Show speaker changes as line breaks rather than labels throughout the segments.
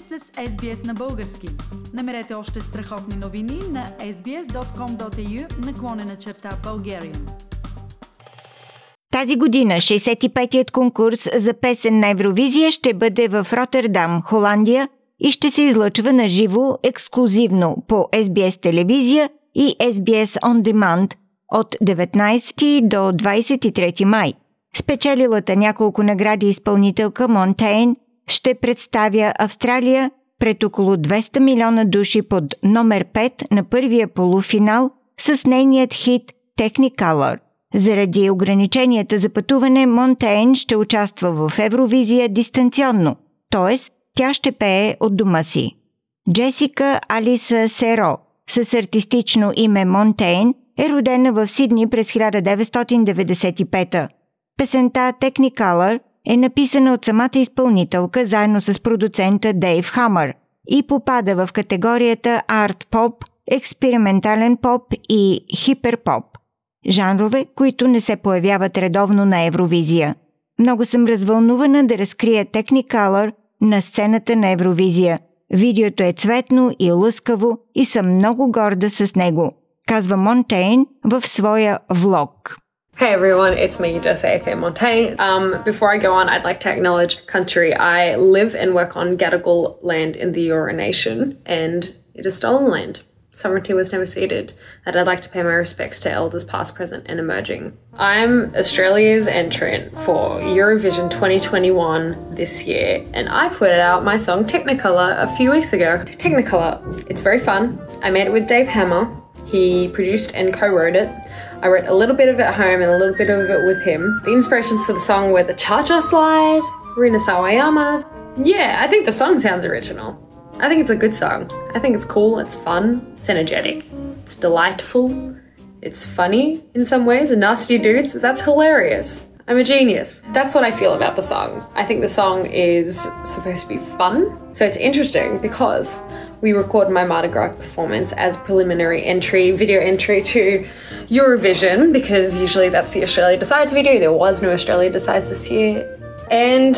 сте с SBS на български. Намерете още страхотни новини на sbs.com.au наклонена черта Bulgarian.
Тази година 65-тият конкурс за песен на Евровизия ще бъде в Роттердам, Холандия и ще се излъчва на живо, ексклюзивно по SBS телевизия и SBS On Demand от 19 до 23 май. Спечелилата няколко награди изпълнителка Монтейн ще представя Австралия пред около 200 милиона души под номер 5 на първия полуфинал с нейният хит Technicolor. Заради ограниченията за пътуване, Монтейн ще участва в Евровизия дистанционно, т.е. тя ще пее от дома си. Джесика Алиса Серо с артистично име Монтейн е родена в Сидни през 1995 Песента Technicolor е написана от самата изпълнителка заедно с продуцента Дейв Хамър и попада в категорията арт поп, експериментален поп и хиперпоп – жанрове, които не се появяват редовно на Евровизия. Много съм развълнувана да разкрия Technicolor на сцената на Евровизия. Видеото е цветно и лъскаво и съм много горда с него, казва Монтейн в своя влог.
Hey everyone, it's me, Jesse Fair Montaigne. Um, before I go on, I'd like to acknowledge country. I live and work on Gadigal land in the Eora Nation, and it is stolen land. Sovereignty was never ceded, and I'd like to pay my respects to elders past, present, and emerging. I'm Australia's entrant for Eurovision 2021 this year, and I put out my song Technicolor a few weeks ago. Technicolor, it's very fun. I made it with Dave Hammer. He produced and co wrote it. I wrote a little bit of it at home and a little bit of it with him. The inspirations for the song were the Cha Cha Slide, Rina Sawayama. Yeah, I think the song sounds original. I think it's a good song. I think it's cool, it's fun, it's energetic, it's delightful, it's funny in some ways, and nasty dudes, that's hilarious. I'm a genius. That's what I feel about the song. I think the song is supposed to be fun. So it's interesting because we recorded my Mardi Gras performance as preliminary entry, video entry to Eurovision, because usually that's the Australia Decides video. There was no Australia Decides this year. And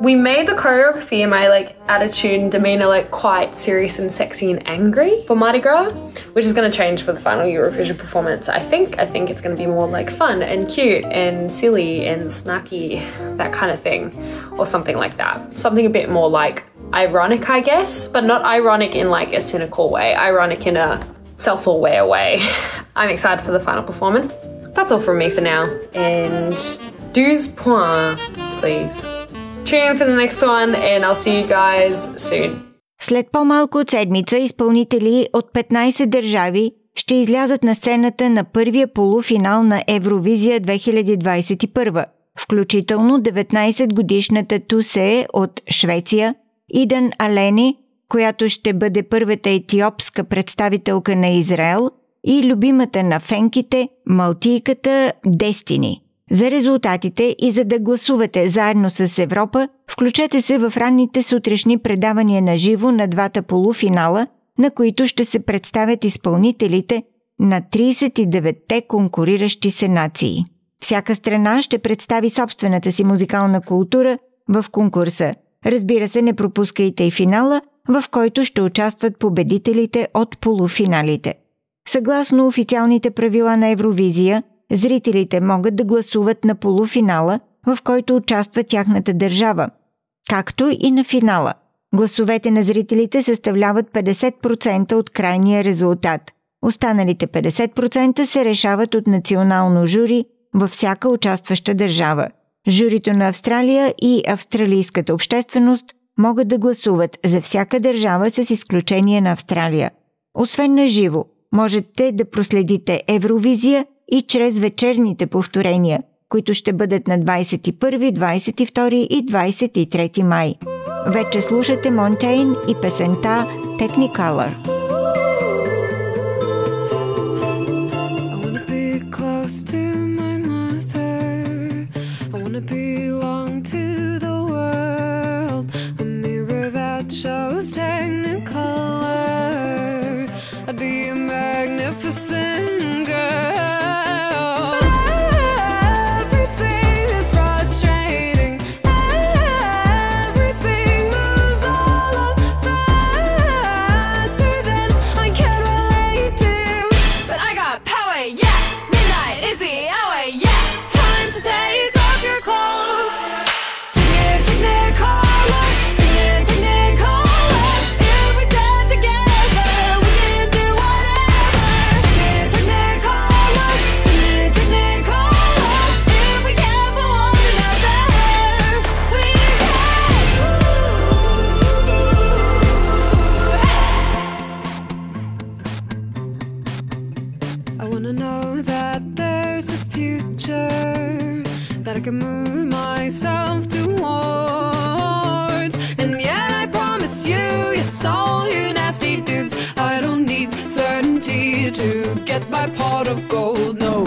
we made the choreography and my like attitude and demeanor like quite serious and sexy and angry for Mardi Gras, which is going to change for the final Eurovision performance. I think I think it's going to be more like fun and cute and silly and snarky, that kind of thing, or something like that. Something a bit more like ironic, I guess, but not ironic in like a cynical way, ironic in a self aware way. I'm excited for the final performance. That's all from me for now. And douze points, please. Tune in for the next one, and I'll see you guys soon.
След по-малко от седмица изпълнители от 15 държави ще излязат на сцената на първия полуфинал на Евровизия 2021, включително 19-годишната Тусе от Швеция, Идън Алени, която ще бъде първата етиопска представителка на Израел, и любимата на фенките, малтийката Дестини. За резултатите и за да гласувате заедно с Европа, включете се в ранните сутрешни предавания на живо на двата полуфинала, на които ще се представят изпълнителите на 39-те конкуриращи се нации. Всяка страна ще представи собствената си музикална култура в конкурса – Разбира се, не пропускайте и финала, в който ще участват победителите от полуфиналите. Съгласно официалните правила на Евровизия, зрителите могат да гласуват на полуфинала, в който участва тяхната държава, както и на финала. Гласовете на зрителите съставляват 50% от крайния резултат. Останалите 50% се решават от национално жури във всяка участваща държава – Журито на Австралия и австралийската общественост могат да гласуват за всяка държава с изключение на Австралия. Освен на живо, можете да проследите Евровизия и чрез вечерните повторения, които ще бъдат на 21, 22 и 23 май. Вече слушате Монтейн и песента Technicolor.
to sing, girl. myself towards. And yet I promise you, yes, all you nasty dudes, I don't need certainty to get my pot of gold, no.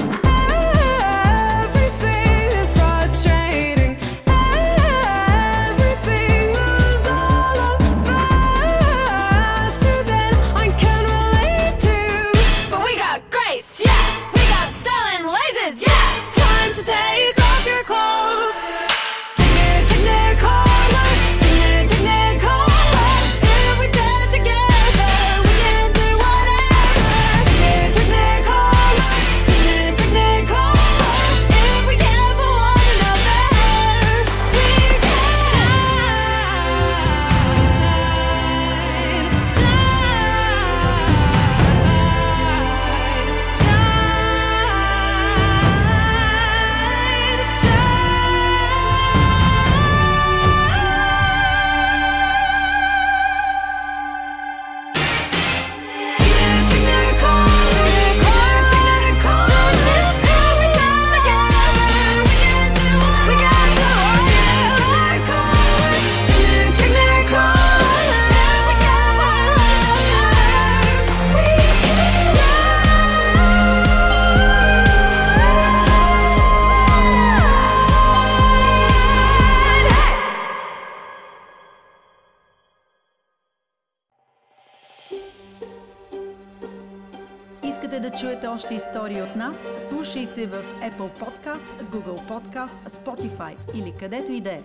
още истории от нас, слушайте в Apple Podcast, Google Podcast, Spotify или където и да е.